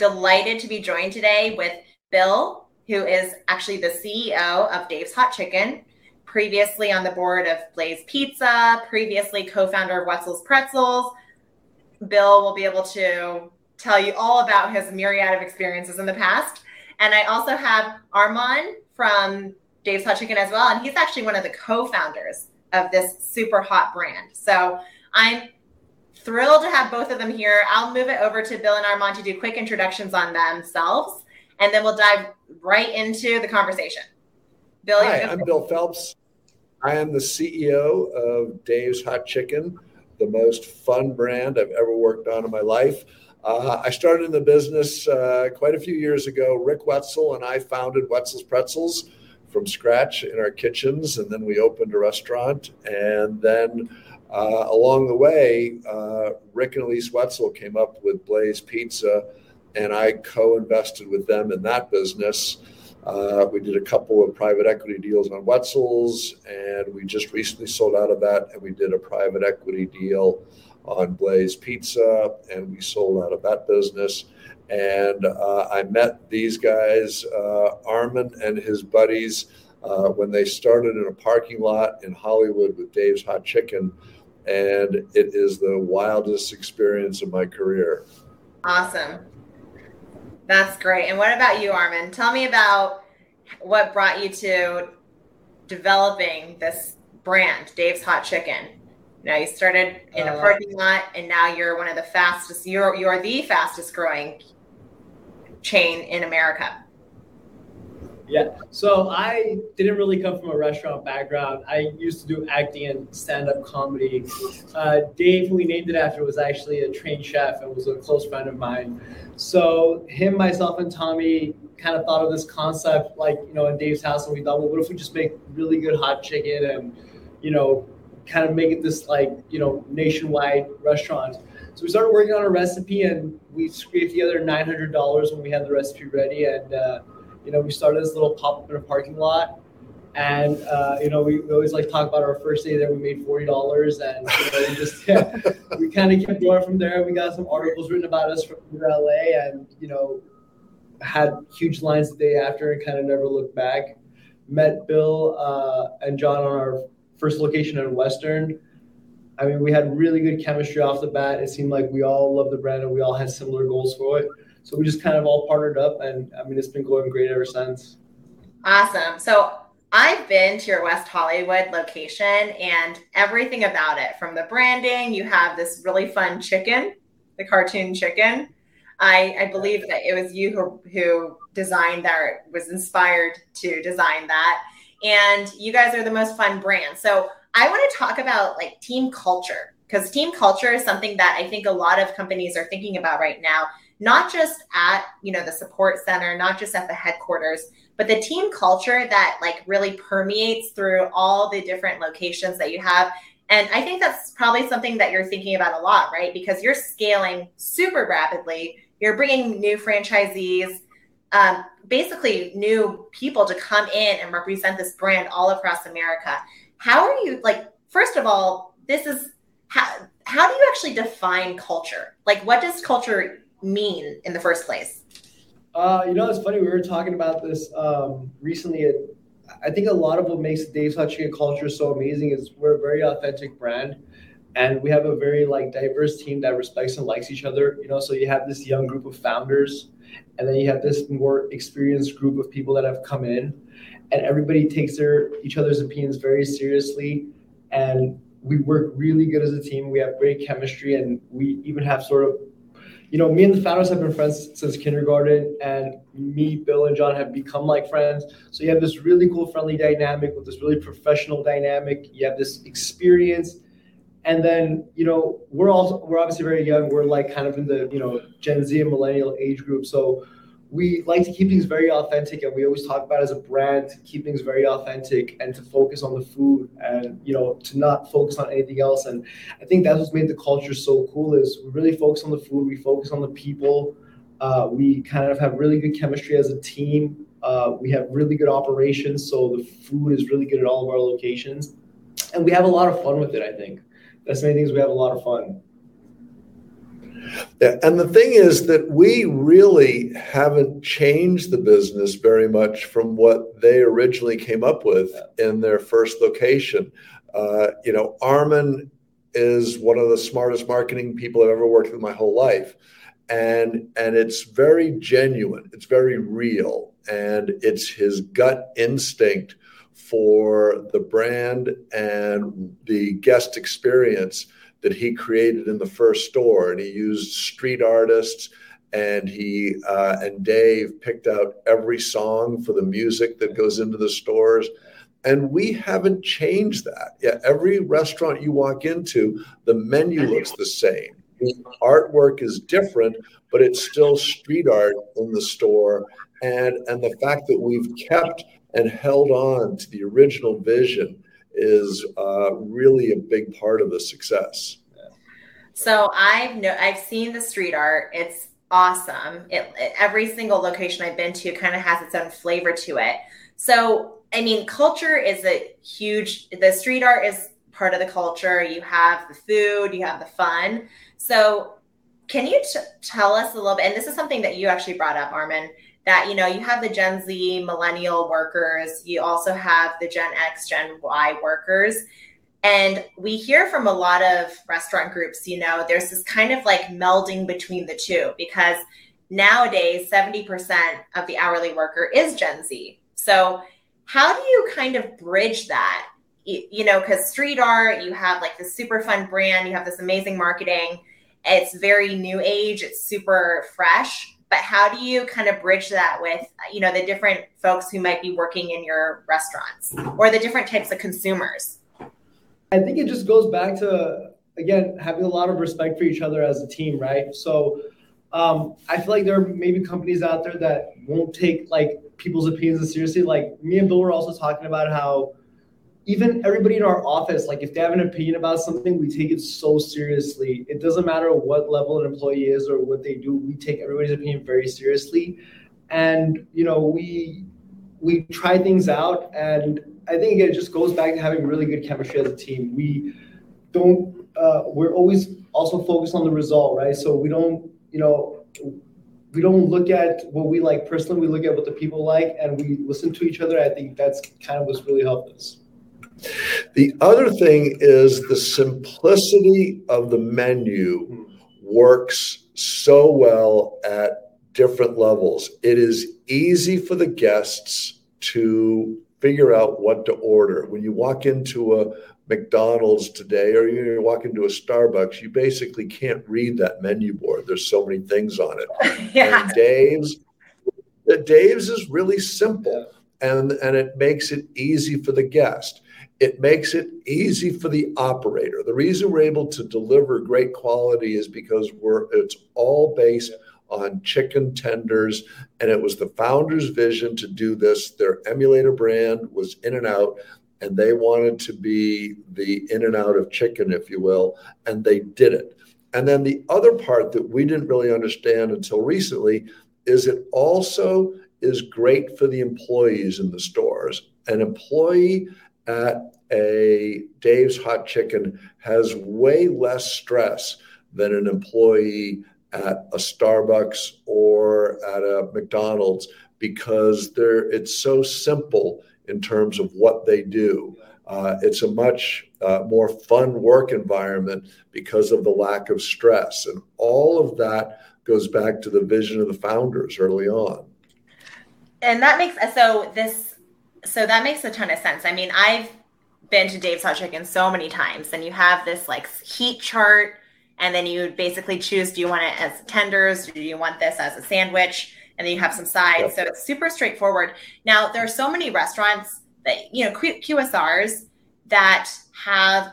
delighted to be joined today with Bill, who is actually the CEO of Dave's Hot Chicken, previously on the board of Blaze Pizza, previously co founder of Wetzel's Pretzels. Bill will be able to tell you all about his myriad of experiences in the past. And I also have Armand from Dave's Hot Chicken as well. And he's actually one of the co founders of this super hot brand. So I'm thrilled to have both of them here. I'll move it over to Bill and Armand to do quick introductions on themselves, and then we'll dive right into the conversation. Bill, Hi, I'm Bill Phelps. I am the CEO of Dave's Hot Chicken, the most fun brand I've ever worked on in my life. Uh, I started in the business uh, quite a few years ago. Rick Wetzel and I founded Wetzel's Pretzels from scratch in our kitchens, and then we opened a restaurant. And then uh, along the way, uh, Rick and Elise Wetzel came up with Blaze Pizza, and I co invested with them in that business. Uh, we did a couple of private equity deals on Wetzel's, and we just recently sold out of that, and we did a private equity deal on Blaze Pizza, and we sold out of that business. And uh, I met these guys, uh, Armin and his buddies, uh, when they started in a parking lot in Hollywood with Dave's Hot Chicken. And it is the wildest experience of my career. Awesome. That's great. And what about you, Armin? Tell me about what brought you to developing this brand, Dave's Hot Chicken. Now you started in a uh, parking lot, and now you're one of the fastest. You're you're the fastest growing chain in America. Yeah. So I didn't really come from a restaurant background. I used to do acting and stand-up comedy. Uh, Dave, who we named it after, was actually a trained chef and was a close friend of mine. So him, myself, and Tommy kind of thought of this concept, like you know, in Dave's house, and we thought, well, what if we just make really good hot chicken and you know, kind of make it this like you know nationwide restaurant. So we started working on a recipe, and we scraped the other nine hundred dollars when we had the recipe ready, and uh, you know, we started this little pop up in a parking lot. And uh, you know, we, we, always like talk about our first day there. We made forty dollars, and you know, we just yeah, we kind of kept going from there. We got some articles written about us from LA, and you know, had huge lines the day after, and kind of never looked back. Met Bill uh, and John on our first location in Western. I mean, we had really good chemistry off the bat. It seemed like we all loved the brand and we all had similar goals for it. So we just kind of all partnered up, and I mean, it's been going great ever since. Awesome. So I've been to your West Hollywood location and everything about it from the branding, you have this really fun chicken, the cartoon chicken. I, I believe that it was you who, who designed that, was inspired to design that. And you guys are the most fun brand. So I want to talk about like team culture because team culture is something that I think a lot of companies are thinking about right now not just at you know the support center not just at the headquarters but the team culture that like really permeates through all the different locations that you have. And i think that's probably something that you're thinking about a lot right? Because you're scaling super rapidly. You're bringing new franchisees um, basically new people to come in and represent this brand all across america. How are you like first of all this is how how do you actually define culture? Like what does culture mean in the first place? Uh, you know, it's funny. We were talking about this um, recently. I think a lot of what makes Dave's Hot Chicken culture so amazing is we're a very authentic brand, and we have a very like diverse team that respects and likes each other. You know, so you have this young group of founders, and then you have this more experienced group of people that have come in, and everybody takes their each other's opinions very seriously, and we work really good as a team. We have great chemistry, and we even have sort of you know, me and the founders have been friends since kindergarten, and me, Bill, and John have become like friends. So you have this really cool, friendly dynamic with this really professional dynamic. You have this experience, and then you know, we're all we're obviously very young. We're like kind of in the you know Gen Z and millennial age group. So we like to keep things very authentic and we always talk about as a brand to keep things very authentic and to focus on the food and you know to not focus on anything else. And i think that's what's made the culture so cool is we really focus on the food we focus on the people. Uh, we kind of have really good chemistry as a team. Uh, we have really good operations so the food is really good at all of our locations. And we have a lot of fun with it i think. That's many things we have a lot of fun Yeah, and the thing is that we really haven't changed the business very much from what they originally came up with in their first location. Uh, you know, Armin is one of the smartest marketing people I've ever worked with my whole life, and and it's very genuine. It's very real, and it's his gut instinct for the brand and the guest experience that he created in the first store, and he used street artists. And he uh, and Dave picked out every song for the music that goes into the stores, and we haven't changed that. Yeah, every restaurant you walk into, the menu looks the same. The artwork is different, but it's still street art in the store. And and the fact that we've kept and held on to the original vision is uh, really a big part of the success. So I've no, I've seen the street art. It's awesome. It, it, every single location I've been to kind of has its own flavor to it. So I mean, culture is a huge. The street art is part of the culture. You have the food, you have the fun. So can you t- tell us a little bit? And this is something that you actually brought up, Armin that you know you have the gen z millennial workers you also have the gen x gen y workers. And we hear from a lot of restaurant groups you know there's this kind of like melding between the two because nowadays 70% of the hourly worker is gen z. So how do you kind of bridge that? You know because street art you have like this super fun brand you have this amazing marketing. It's very new age it's super fresh but how do you kind of bridge that with you know the different folks who might be working in your restaurants or the different types of consumers? I think it just goes back to again having a lot of respect for each other as a team right? So um, i feel like there are maybe companies out there that won't take like people's opinions seriously. Like me and bill were also talking about how even everybody in our office, like if they have an opinion about something, we take it so seriously. It doesn't matter what level an employee is or what they do, we take everybody's opinion very seriously. And you know, we we try things out and I think it just goes back to having really good chemistry as a team. We don't uh, we're always also focused on the result, right? So we don't, you know, we don't look at what we like personally, we look at what the people like and we listen to each other. I think that's kind of what's really helped us. The other thing is the simplicity of the menu works so well at different levels. It is easy for the guests to figure out what to order. When you walk into a McDonald's today or you walk into a Starbucks, you basically can't read that menu board. There's so many things on it. yeah. And Dave's Dave's is really simple and and it makes it easy for the guest it makes it easy for the operator. The reason we're able to deliver great quality is because we're it's all based on chicken tenders and it was the founder's vision to do this. Their emulator brand was In-N-Out and they wanted to be the In-N-Out of chicken if you will and they did it. And then the other part that we didn't really understand until recently is it also is great for the employees in the stores. An employee at a Dave's Hot Chicken has way less stress than an employee at a Starbucks or at a McDonald's because they're it's so simple in terms of what they do. Uh, it's a much uh, more fun work environment because of the lack of stress, and all of that goes back to the vision of the founders early on. And that makes so this so that makes a ton of sense. I mean, I've been to Dave's Hot Chicken so many times, and you have this like heat chart, and then you basically choose do you want it as tenders, do you want this as a sandwich, and then you have some sides. So it's super straightforward. Now there are so many restaurants that you know QSRs that have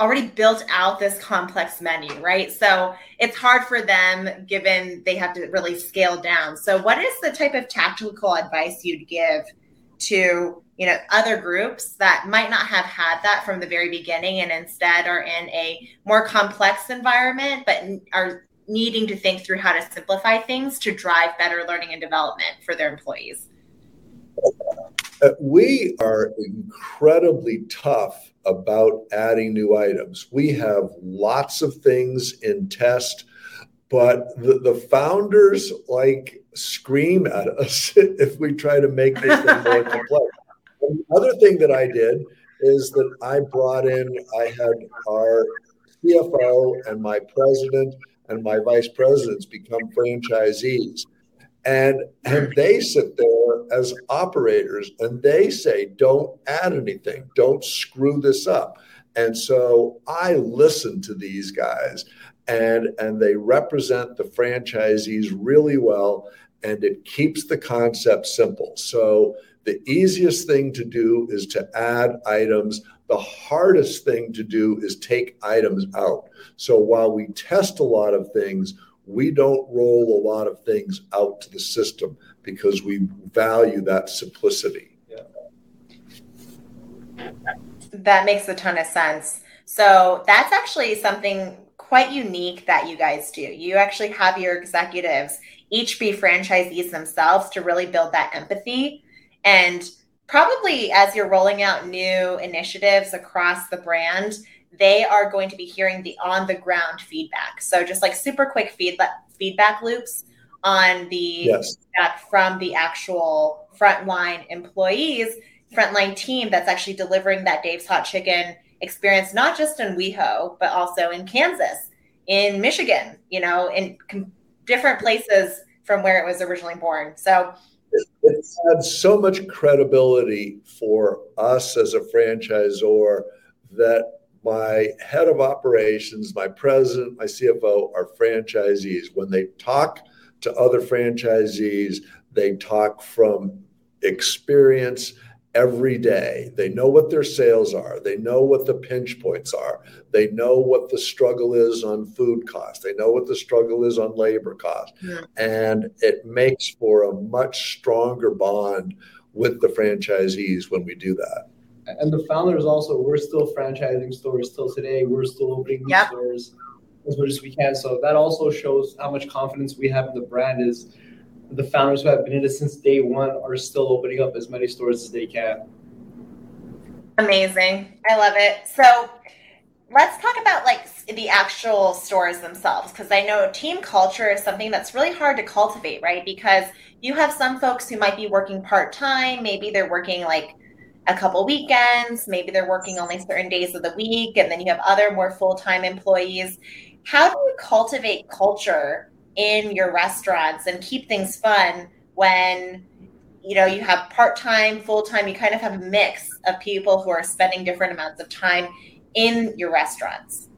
already built out this complex menu, right? So it's hard for them given they have to really scale down. So what is the type of tactical advice you'd give to you know other groups that might not have had that from the very beginning and instead are in a more complex environment but are needing to think through how to simplify things to drive better learning and development for their employees. Uh, we are incredibly tough about adding new items. We have lots of things in test but the, the founders like scream at us if we try to make this thing more complex. And the other thing that I did is that I brought in, I had our CFO and my president and my vice presidents become franchisees. And, and they sit there as operators and they say, don't add anything, don't screw this up. And so I listen to these guys and, and they represent the franchisees really well and it keeps the concept simple. So the easiest thing to do is to add items. The hardest thing to do is take items out. So while we test a lot of things, we don't roll a lot of things out to the system because we value that simplicity. Yeah. That makes a ton of sense. So that's actually something quite unique that you guys do. You actually have your executives each be franchisees themselves to really build that empathy. And probably as you're rolling out new initiatives across the brand, they are going to be hearing the on the ground feedback. So just like super quick feedback feedback loops on the yes. feedback from the actual frontline employees, frontline team that's actually delivering that Dave's Hot Chicken experience, not just in WeHo, but also in Kansas, in Michigan, you know, in com- different places from where it was originally born. So it, had so much credibility for us as a franchisor that my head of operations, my president, my CFO are franchisees. When they talk to other franchisees, they talk from experience every day. They know what their sales are. They know what the pinch points are. They know what the struggle is on food costs. They know what the struggle is on labor costs. Yeah. And it makes for a much stronger bond with the franchisees when we do that and the founders also we're still franchising stores till today we're still opening new yep. stores as much as we can so that also shows how much confidence we have in the brand is the founders who have been in it since day one are still opening up as many stores as they can. Amazing. I love it. So let's talk about like the actual stores themselves because i know team culture is something that's really hard to cultivate right? Because you have some folks who might be working part-time maybe they're working like a couple weekends, maybe they're working only certain days of the week, and then you have other more full time employees. How do you cultivate culture in your restaurants and keep things fun when you know you have part time, full time? You kind of have a mix of people who are spending different amounts of time in your restaurants.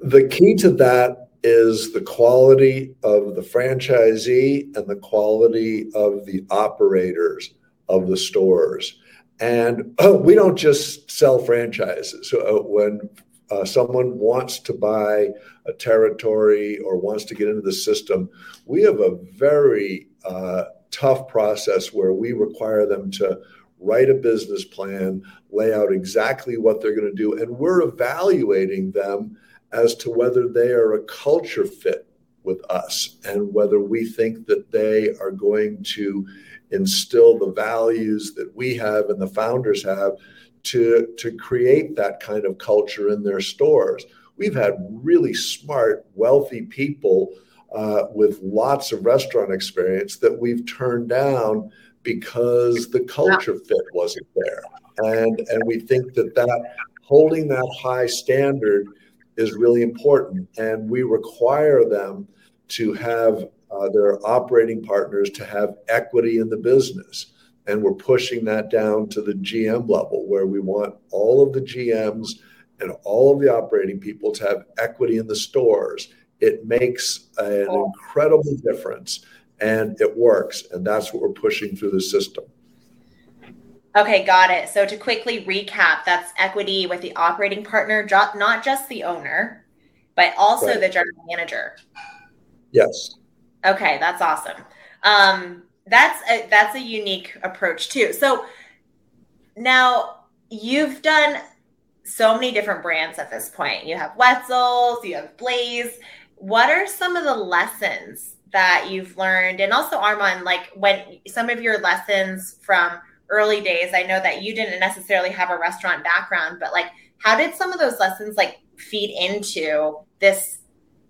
The key to that is the quality of the franchisee and the quality of the operators of the stores. And oh, we don't just sell franchises. Uh, when uh, someone wants to buy a territory or wants to get into the system, we have a very uh, tough process where we require them to write a business plan, lay out exactly what they're going to do, and we're evaluating them as to whether they are a culture fit with us and whether we think that they are going to instill the values that we have and the founders have to, to create that kind of culture in their stores. We've had really smart, wealthy people uh, with lots of restaurant experience that we've turned down because the culture fit wasn't there. And, and we think that, that holding that high standard is really important. And we require them to have uh, their operating partners to have equity in the business. And we're pushing that down to the GM level where we want all of the GMs and all of the operating people to have equity in the stores. It makes an incredible difference and it works. And that's what we're pushing through the system. Okay, got it. So to quickly recap, that's equity with the operating partner, not just the owner, but also right. the general manager. Yes. Okay, that's awesome. Um, that's a, that's a unique approach too. So now you've done so many different brands at this point. You have Wetzel's, you have Blaze. What are some of the lessons that you've learned? And also Armand, like when some of your lessons from early days, I know that you didn't necessarily have a restaurant background, but like how did some of those lessons like feed into this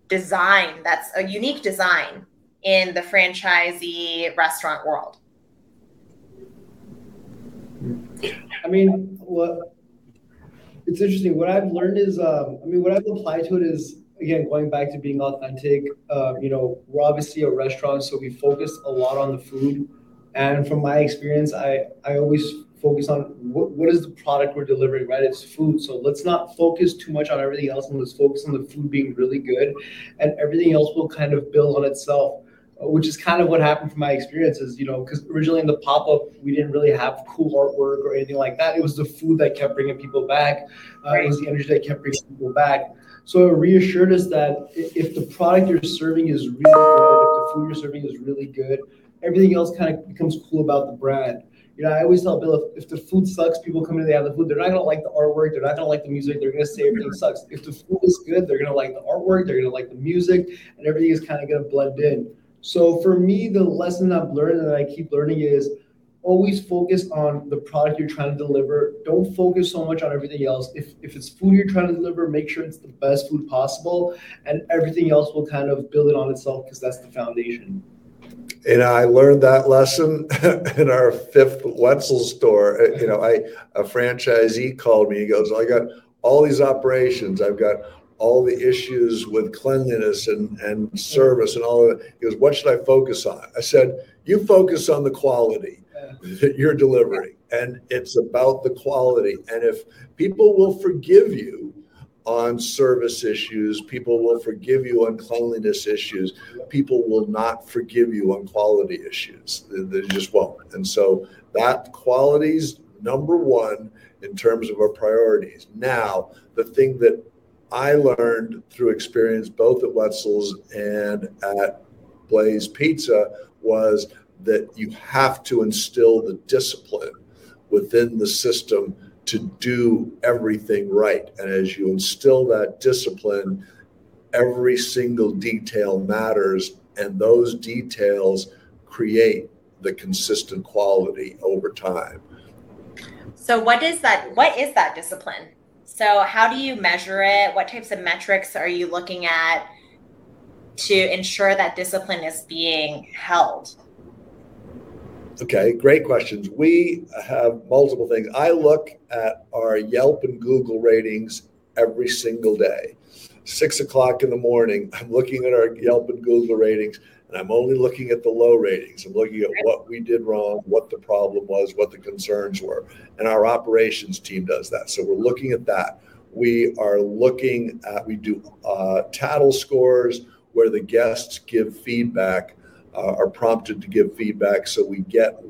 design that's a unique design in the franchisee restaurant world? I mean, what it's interesting. What I've learned is, um, I mean, what I've applied to it is again going back to being authentic. Uh, you know, we're obviously a restaurant, so we focus a lot on the food. And from my experience, I I always focus on what, what is the product we're delivering, right? It's food. So let's not focus too much on everything else and let's focus on the food being really good and everything else will kind of build on itself which is kind of what happened from my experiences, you know, because originally in the pop up, we didn't really have cool artwork or anything like that. It was the food that kept bringing people back, uh, it was the energy that kept bringing people back. So it reassured us that if the product you're serving is really good, if the food you're serving is really good, everything else kind of becomes cool about the brand. You know, I always tell Bill if, if the food sucks, people come in, they have the food, they're not gonna like the artwork, they're not gonna like the music, they're gonna say everything sucks. If the food is good, they're gonna like the artwork, they're gonna like the music, and everything is kind of gonna blend in. So for me, the lesson I've learned and I keep learning is always focus on the product you're trying to deliver. Don't focus so much on everything else. If, if it's food you're trying to deliver, make sure it's the best food possible, and everything else will kind of build it on itself because that's the foundation. And I learned that lesson in our fifth Wetzel store. Uh, you know, I a franchisee called me. He goes, "I got all these operations. I've got all the issues with cleanliness and, and service and all of it. He goes, What should I focus on? I said, You focus on the quality that you're delivering. And it's about the quality. And if people will forgive you on service issues, people will forgive you on cleanliness issues, people will not forgive you on quality issues. They just won't. And so that quality's number one in terms of our priorities. Now, the thing that I learned through experience both at Wetzel's and at Blaze Pizza was that you have to instill the discipline within the system to do everything right. And as you instill that discipline, every single detail matters, and those details create the consistent quality over time. So what is that what is that discipline? So, how do you measure it? What types of metrics are you looking at to ensure that discipline is being held? Okay, great questions. We have multiple things. I look at our Yelp and Google ratings every single day. Six o'clock in the morning, I'm looking at our Yelp and Google ratings, and I'm only looking at the low ratings. I'm looking at what we did wrong, what the problem was, what the concerns were. And our operations team does that. So we're looking at that. We are looking at, we do uh, tattle scores where the guests give feedback, uh, are prompted to give feedback. So we get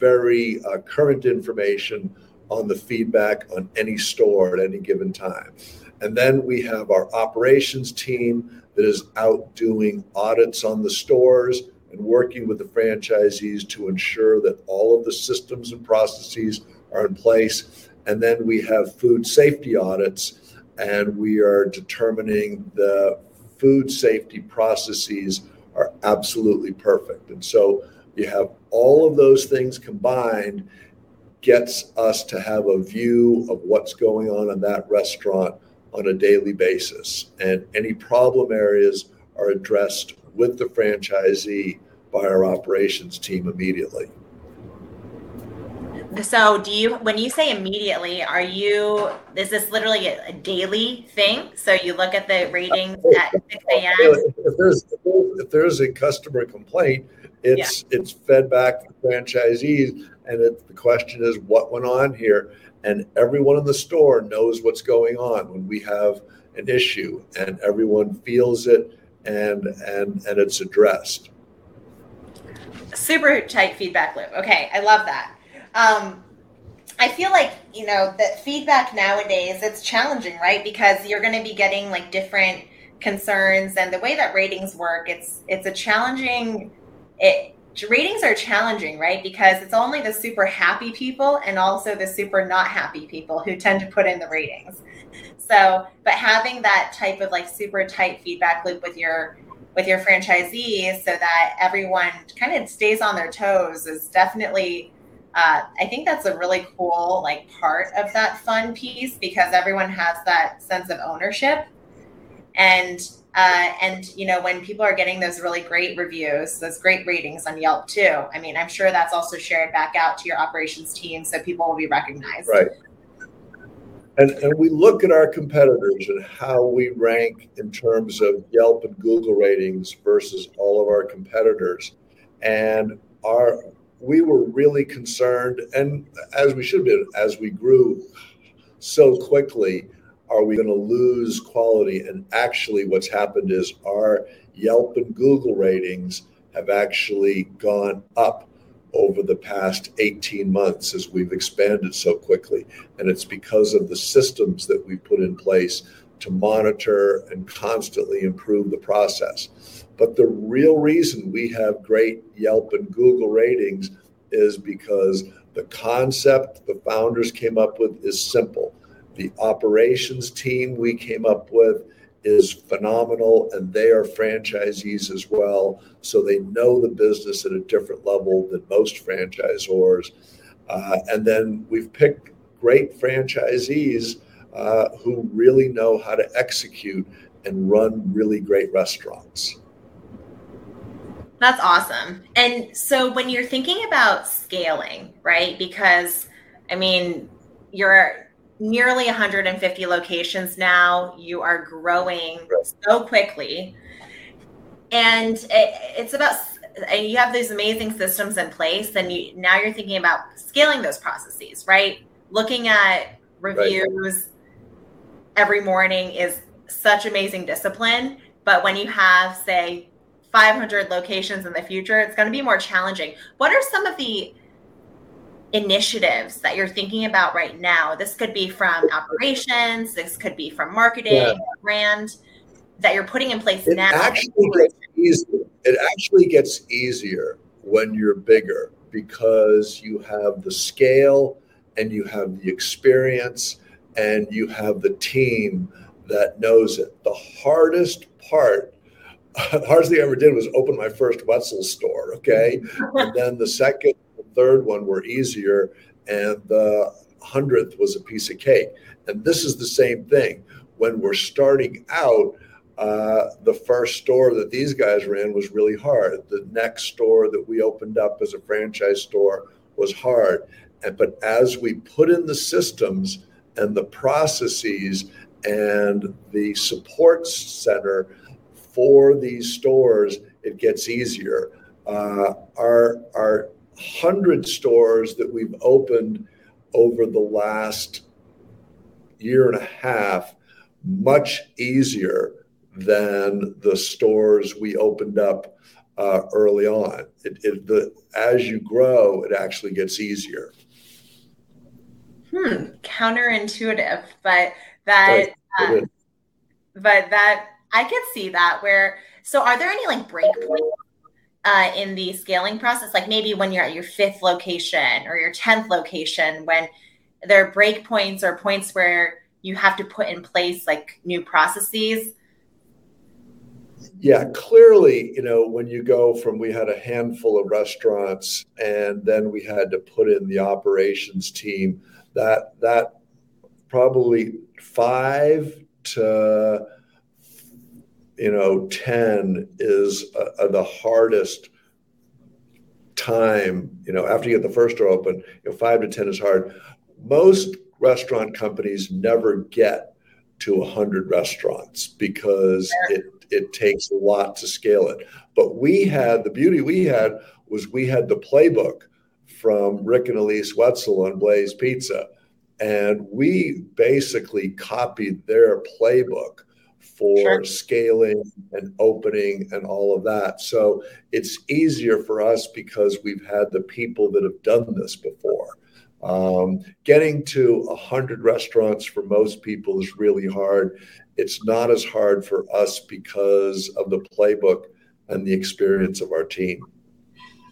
very uh, current information on the feedback on any store at any given time. And then we have our operations team that is out doing audits on the stores and working with the franchisees to ensure that all of the systems and processes are in place. And then we have food safety audits, and we are determining the food safety processes are absolutely perfect. And so you have all of those things combined gets us to have a view of what's going on in that restaurant on a daily basis. And any problem areas are addressed with the franchisee by our operations team immediately. So, do you, when you say immediately, are you, is this literally a, daily thing? So, you look at the ratings oh, at 6 a.m.? If there's, if there's a customer complaint, it's, yeah. it's fed back to franchisees. And it, the question is, what went on here? and everyone in the store knows what's going on when we have an issue and everyone feels it and and and it's addressed. Super tight feedback loop. Okay i love that. Um, i feel like you know that feedback nowadays it's challenging right? Because you're going to be getting like different concerns and the way that ratings work it's it's a challenging it ratings are challenging, right? Because it's only the super happy people and also the super not happy people who tend to put in the ratings. So, but having that type of like super tight feedback loop with your with your franchisees so that everyone kind of stays on their toes is definitely uh, I think that's a really cool like part of that fun piece because everyone has that sense of ownership And uh, and you know when people are getting those really great reviews, those great ratings on Yelp too. I mean, I'm sure that's also shared back out to your operations team, so people will be recognized. Right. And, and we look at our competitors and how we rank in terms of Yelp and Google ratings versus all of our competitors. And our we were really concerned, and as we should have been, as we grew so quickly, are we going to lose quality? And actually, what's happened is our Yelp and Google ratings have actually gone up over the past 18 months as we've expanded so quickly. And it's because of the systems that we put in place to monitor and constantly improve the process. But the real reason we have great Yelp and Google ratings is because the concept the founders came up with is simple. The operations team we came up with is phenomenal, and they are franchisees as well. So they know the business at a different level than most franchisors. Uh, and then we've picked great franchisees uh, who really know how to execute and run really great restaurants. That's awesome. And so when you're thinking about scaling, right? Because I mean, you're nearly 150 locations now. You are growing so quickly. And it, it's about and you have these amazing systems in place and you now you're thinking about scaling those processes, right? Looking at reviews right. every morning is such amazing discipline, but when you have say 500 locations in the future, it's going to be more challenging. What are some of the initiatives that you're thinking about right now? This could be from operations, this could be from marketing, yeah. brand that you're putting in place it now. Actually gets easier. It actually gets easier when you're bigger because you have the scale and you have the experience and you have the team that knows it. The hardest part the hardest thing I ever did was open my first Wetzel store. Okay. and then the second third one were easier, and the hundredth was a piece of cake. And this is the same thing. When we're starting out, uh, the first store that these guys ran was really hard. The next store that we opened up as a franchise store was hard. And, but as we put in the systems and the processes and the support center for these stores, it gets easier. Uh, our our hundred stores that we've opened over the last year and a half much easier than the stores we opened up uh, early on. It, it, the, as you grow, it actually gets easier. Hmm, counterintuitive, but that, uh, but that I could see that. Where so, are there any like break points uh, in the scaling process? Like maybe when you're at your fifth location or your 10th location, when there are break points or points where you have to put in place like new processes? Yeah, clearly, you know, when you go from we had a handful of restaurants and then we had to put in the operations team, that that probably five to you know, 10 is uh, uh, the hardest time, you know, after you get the first door open, you know, five to 10 is hard. Most restaurant companies never get to 100 restaurants because it, it takes a lot to scale it. But we had the beauty we had was we had the playbook from Rick and Elise Wetzel on Blaze Pizza. And we basically copied their playbook for sure. scaling and opening and all of that. So it's easier for us because we've had the people that have done this before. Um, getting to 100 restaurants for most people is really hard. It's not as hard for us because of the playbook and the experience of our team.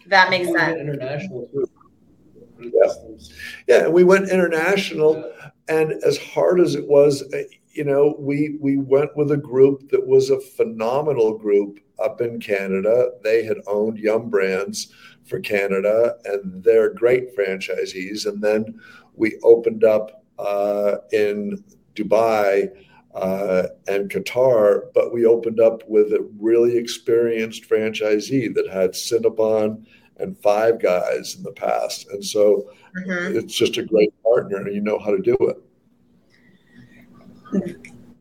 That makes sense. International too. Yeah. yeah, and we went international, and as hard as it was, you know, we we went with a group that was a phenomenal group up in Canada. They had owned Yum Brands for Canada, and they're great franchisees. And then we opened up uh, in Dubai uh, and Qatar, but we opened up with a really experienced franchisee that had Cinnabon and Five Guys in the past. And so mm-hmm. it's just a great partner and you know how to do it.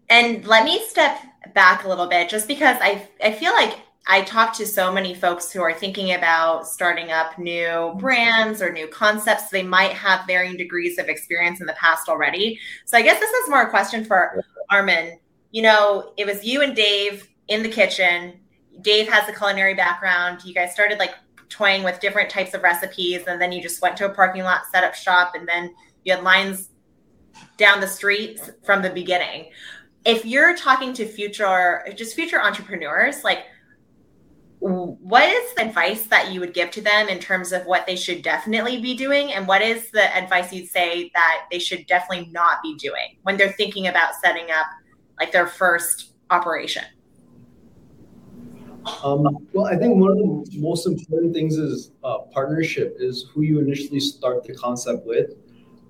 And let me step back a little bit just because I, I feel like I talk to so many folks who are thinking about starting up new brands or new concepts. They might have varying degrees of experience in the past already. So I guess this is more a question for Armin. You know, it was you and Dave in the kitchen. Dave has a culinary background. You guys started like toying with different types of recipes, and then you just went to a parking lot, set up shop, and then you had lines down the street from the beginning. If you're talking to future, just future entrepreneurs, like what is the advice that you would give to them in terms of what they should definitely be doing? And what is the advice you'd say that they should definitely not be doing when they're thinking about setting up like their first operation? Um, well i think one of the most important things is uh, partnership is who you initially start the concept with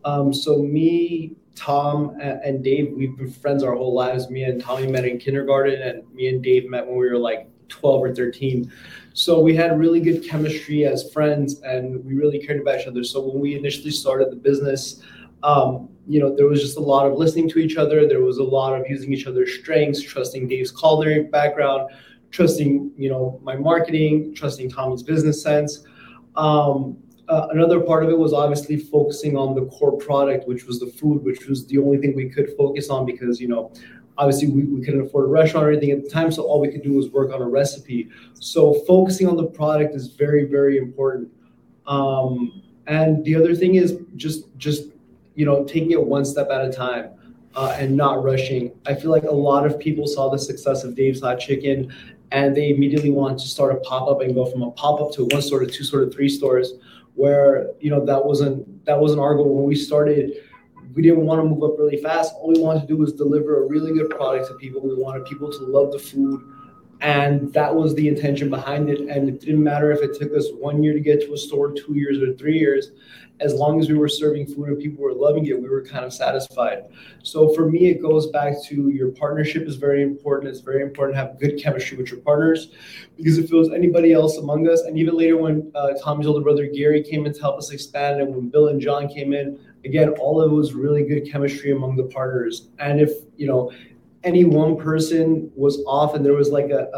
um, so me tom and dave we've been friends our whole lives me and tommy met in kindergarten and me and dave met when we were like 12 or 13. So we had really good chemistry as friends and we really cared about each other. So when we initially started the business, um, you know, there was just a lot of listening to each other. There was a lot of using each other's strengths, trusting Dave's culinary background, trusting, you know, my marketing, trusting Tommy's business sense. Um, another part of it was obviously focusing on the core product, which was the food, which was the only thing we could focus on because, you know, obviously we, we couldn't afford a restaurant or anything at the time. So all we could do was work on a recipe. So focusing on the product is very very important. Um, and the other thing is just just you know taking it one step at a time uh, and not rushing. I feel like a lot of people saw the success of dave's hot chicken and they immediately wanted to start a pop-up and go from a pop-up to one store to two store to three stores where you know that wasn't that wasn't our goal when we started we didn't want to move up really fast. All we wanted to do was deliver a really good product to people. We wanted people to love the food. And that was the intention behind it. And it didn't matter if it took us one year to get to a store, two years, or three years. As long as we were serving food and people were loving it, we were kind of satisfied. So for me, it goes back to your partnership is very important. It's very important to have good chemistry with your partners because if it was anybody else among us, and even later when uh, Tommy's older brother Gary came in to help us expand, and when Bill and John came in, again, all of it was really good chemistry among the partners. And if, you know, any one person was off and there was like a,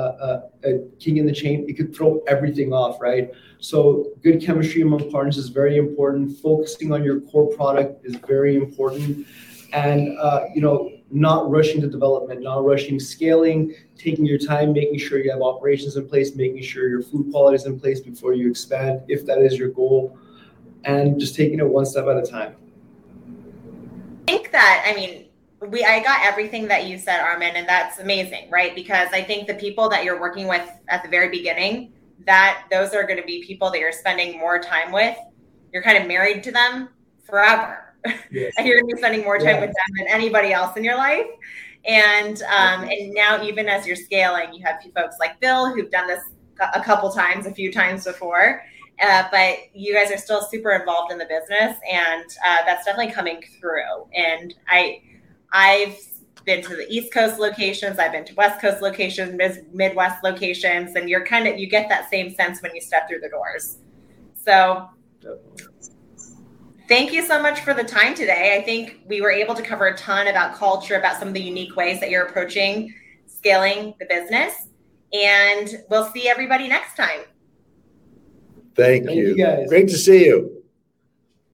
a, a, king in the chain, it could throw everything off, right? So good chemistry among partners is very important. Focusing on your core product is very important. And, uh, you know, not rushing to development, not rushing scaling, taking your time, making sure you have operations in place, making sure your food quality is in place before you expand, if that is your goal, and just taking it one step at a time I think that, I mean, we I got everything that you said, Armin, and that's amazing, right? Because I think the people that you're working with at the very beginning, that those are going to be people that you're spending more time with. You're kind of married to them forever. Yes. and you're going to be spending more time yeah. with them than anybody else in your life. And um, and now even as you're scaling, you have folks like Bill who've done this a couple times, a few times before, uh, but you guys are still super involved in the business, and uh, that's definitely coming through. And I, I've been to the East Coast locations, I've been to West Coast locations, Mid- Midwest locations, and you're kind of you get that same sense when you step through the doors. So. Thank you so much for the time today. I think we were able to cover a ton about culture, about some of the unique ways that you're approaching scaling the business. And we'll see everybody next time. Thank, Thank you. you guys. Great to see you.